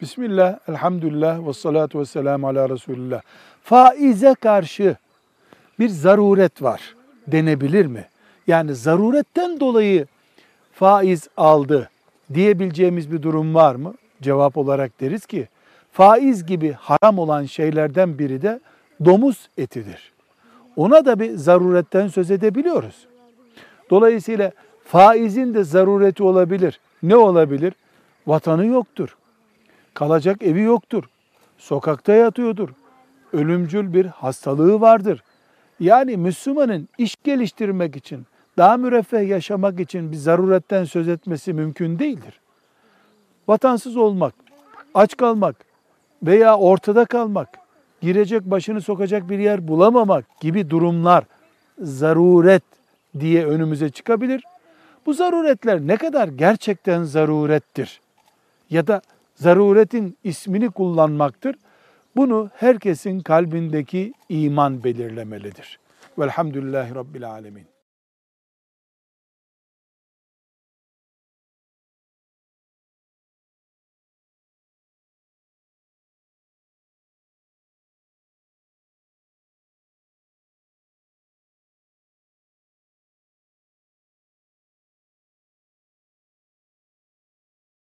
Bismillah, elhamdülillah ve salatu ve selamu ala Resulullah. Faize karşı bir zaruret var denebilir mi? Yani zaruretten dolayı faiz aldı diyebileceğimiz bir durum var mı? Cevap olarak deriz ki faiz gibi haram olan şeylerden biri de domuz etidir. Ona da bir zaruretten söz edebiliyoruz. Dolayısıyla faizin de zarureti olabilir. Ne olabilir? Vatanı yoktur. Kalacak evi yoktur. Sokakta yatıyordur. Ölümcül bir hastalığı vardır. Yani Müslümanın iş geliştirmek için, daha müreffeh yaşamak için bir zaruretten söz etmesi mümkün değildir. Vatansız olmak, aç kalmak veya ortada kalmak, girecek başını sokacak bir yer bulamamak gibi durumlar zaruret diye önümüze çıkabilir. Bu zaruretler ne kadar gerçekten zarurettir ya da zaruretin ismini kullanmaktır. Bunu herkesin kalbindeki iman belirlemelidir. Velhamdülillahi Rabbil Alemin.